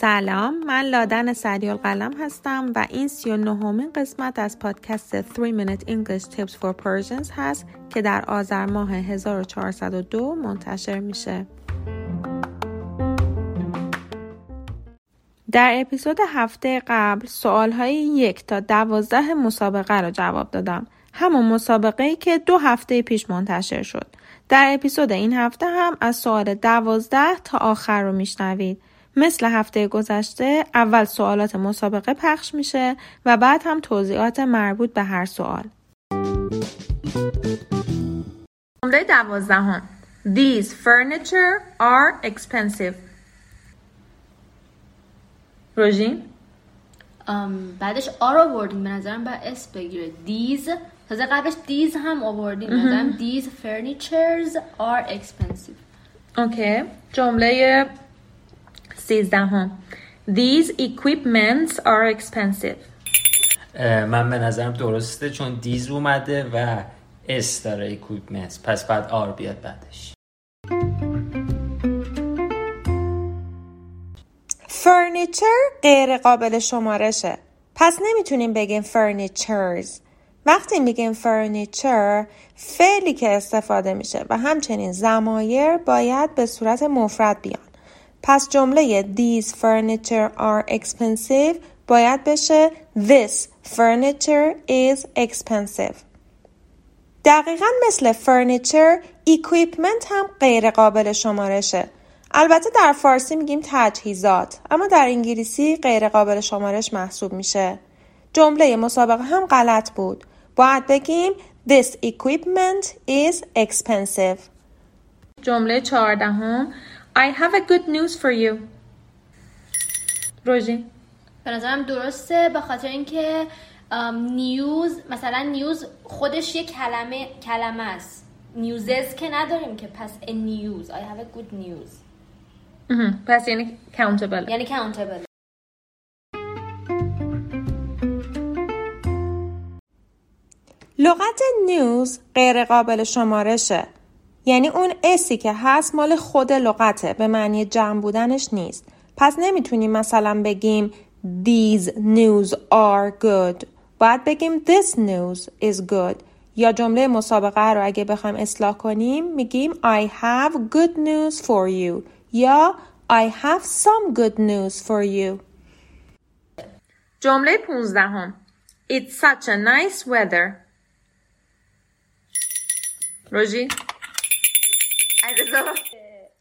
سلام من لادن سریال قلم هستم و این سی و نهمین قسمت از پادکست 3 Minute English Tips for Persians هست که در آذر ماه 1402 منتشر میشه. در اپیزود هفته قبل سوال های یک تا دوازده مسابقه را جواب دادم. همون مسابقه ای که دو هفته پیش منتشر شد. در اپیزود این هفته هم از سوال دوازده تا آخر رو میشنوید. مثل هفته گذشته اول سوالات مسابقه پخش میشه و بعد هم توضیحات مربوط به هر سوال. جمله دوازدهم. These furniture are expensive. روژین؟ بعدش آر آوردیم به نظرم باید اس بگیره. دیز تازه قبلش دیز هم آوردیم. به نظرم دیز furnitures are expensive. OK. جمله سیزدهم These equipments are expensive. من به نظرم درسته چون these اومده و s داره equipment پس بعد are بیاد بعدش furniture غیر قابل شمارشه. پس نمی‌تونیم بگیم furnitures. وقتی میگیم furniture فعلی که استفاده میشه و همچنین زمایر باید به صورت مفرد بیان. پس جمله These furniture are expensive باید بشه This furniture is expensive. دقیقا مثل فرنیچر equipment هم غیر قابل شمارشه. البته در فارسی میگیم تجهیزات اما در انگلیسی غیر قابل شمارش محسوب میشه. جمله مسابقه هم غلط بود. باید بگیم This equipment is expensive. جمله چهاردهم I have a good news for you. روژی به نظرم درسته به خاطر اینکه نیوز مثلا نیوز خودش یه کلمه کلمه است. نیوزز که نداریم که پس a news. I have a good news. پس یعنی countable. یعنی countable. لغت نیوز غیر قابل شمارشه. یعنی اون اسی که هست مال خود لغته به معنی جمع بودنش نیست. پس نمی‌تونیم مثلا بگیم These news are good. باید بگیم This news is good. یا جمله مسابقه رو اگه بخوایم اصلاح کنیم میگیم I have good news for you. یا I have some good news for you. جمله پونزدهم. It's such a nice weather. روژی؟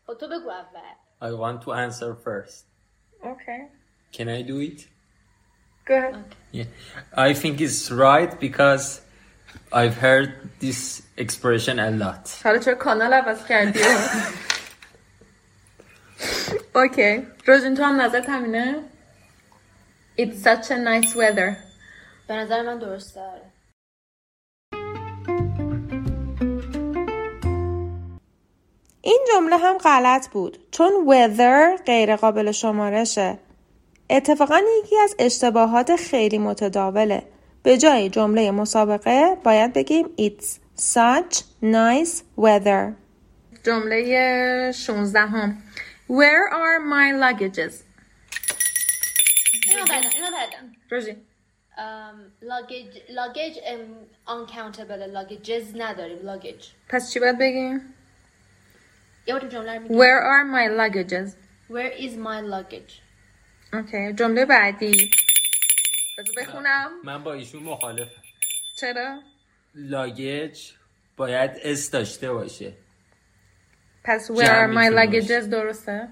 خب تو بگو اول I want to answer first Okay. Can I do it? Go ahead. Yeah. I think it's right because I've heard this expression a lot. حالا چرا کانال عوض کردی؟ اوکی روزین تو هم نظر همینه؟ It's such a nice weather به نظر من درسته این جمله هم غلط بود. چون weather غیر قابل شمارشه. اتفاقا یکی از اشتباهات خیلی متداوله. به جای جمله مسابقه باید بگیم It's such nice weather. جمله 16 هم Where are my luggages? اینو بدم اینو بدم. روژی. luggage luggage uncountable luggages نداریم luggage پس چی باید بگیم؟ یه بار جمله رو میگیم Where are my luggages? Where is my luggage OK جمله بعدی بذار بخونم من با ایشون مخالفم چرا؟ luggage باید s داشته باشه پس where are my luggages باشه. درسته؟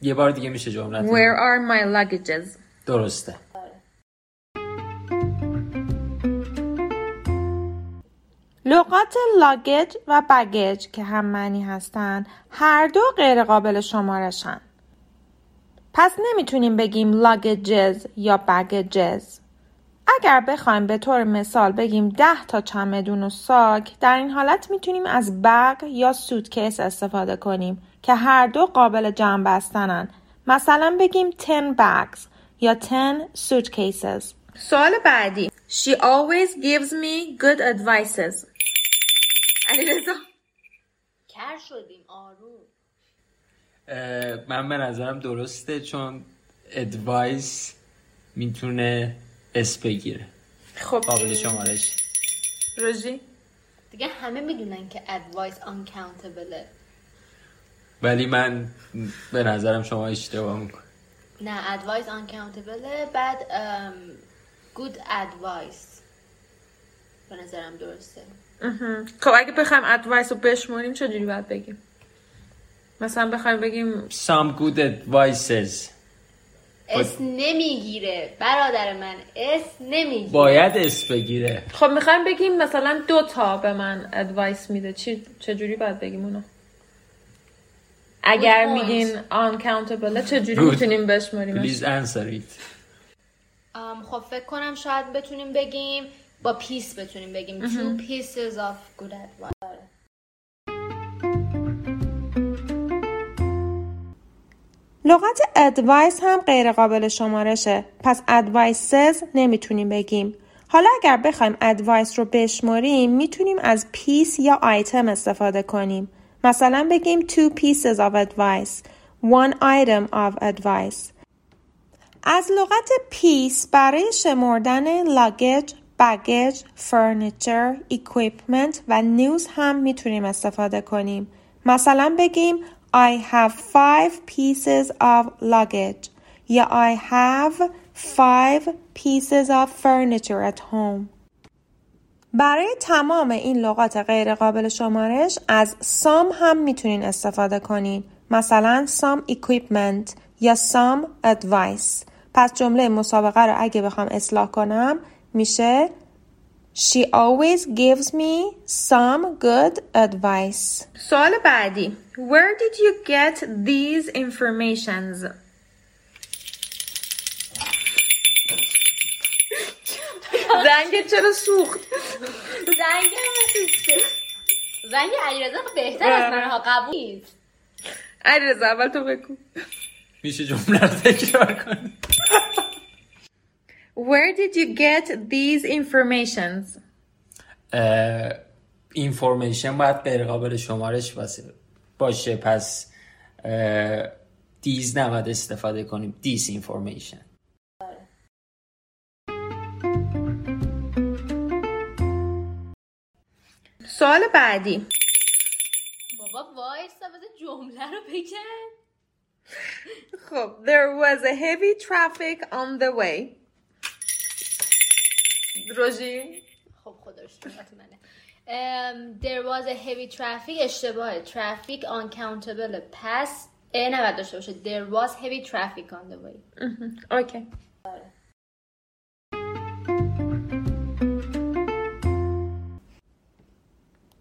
یه بار دیگه میشه جملت Where are my luggages? درسته لغات luggage و baggage که هم معنی هستن هر دو غیر قابل شمارشن. پس نمی‌تونیم بگیم luggages یا baggages اگر بخوایم به طور مثال بگیم ده تا چمدون و ساک در این حالت می‌تونیم از بگ یا سوتکیس استفاده کنیم که هر دو قابل جمع بستنن. مثلا بگیم 10 bags یا 10 suitcases. سوال بعدی. She always gives me good advices. علیرضا. کر شدیم آروم. من به نظرم درسته چون advice می‌تونه s بگیره. خب. قابل شمارش. روژی؟ دیگه همه می‌دونن که advice uncountable ولی من به نظرم شما اشتباه میکن نه advice uncountable بعد um, good advice. به نظرم درسته. خب اگه بخوایم advice رو بشماریم چجوری باید بگیم؟ مثلا بخوایم بگیم some good advices. s نمی‌گیره برادر من s نمی‌گیره. باید s بگیره. خب می‌خوایم بگیم مثلا دو تا به من advice میده. چی چجوری باید بگیم اونو؟ اگر. میگین uncountable چجوری. می‌تونیم بشماریم please answer it. ام، خب فکر کنم شاید بتونیم بگیم با piece بتونیم بگیم. two pieces of good advice لغت advice هم غیر قابل شمارشه. پس advices نمی‌تونیم بگیم. حالا اگر بخوایم advice رو بشماریم می‌تونیم از piece یا item استفاده کنیم. مثلا بگیم two pieces of advice one item of advice. از لغت piece برای شمردن luggage، baggage، furniture، equipment و news هم می‌تونیم استفاده کنیم. مثلا بگیم I have five pieces of luggage یا I have five pieces of furniture at home. برای تمام این لغات غیر قابل شمارش از some هم می‌تونین استفاده کنین مثلا some equipment یا some advice پس جمله مسابقه رو اگه بخوام اصلاح کنم میشه She always gives me some good advice سوال بعدی Where did you get these informations? زنگ چرا سوخت؟ زنگ زنگ علیرضا بهتر از من ها قبول نیست. علیرضا اول تو بگو میشه جمله رو تکرار کنی Where did you get these informations? اینفورمیشن باید غیر قابل شمارش باشه باشه پس اه، دیز نباید استفاده کنیم. دیس اینفورمیشن سوال بعدی. بابا وایستا بذار جمله رو بگم. خب There was a heavy traffic on the way. روژی خب نوبت منه um, there was a heavy traffic اشتباهه traffic uncountable پس ا نباید داشته باشه there was heavy traffic on the way اوکی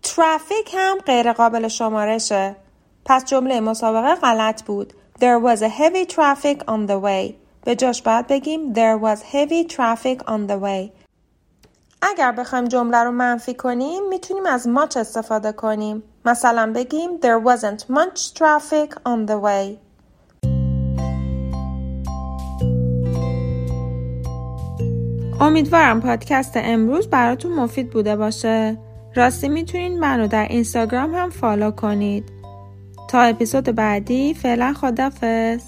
ترافیک هم غیر قابل شمارشه پس جمله مسابقه غلط بود There was a heavy traffic on the way به جاش باید بگیم There was heavy traffic on the way اگر بخوایم جمله رو منفی کنیم می‌تونیم از much استفاده کنیم. مثلا بگیم There wasn't much traffic on the way. امیدوارم پادکست امروز براتون مفید بوده باشه. راستی می‌تونین منو در اینستاگرام هم فالو کنید. تا اپیزود بعدی فعلا خدافز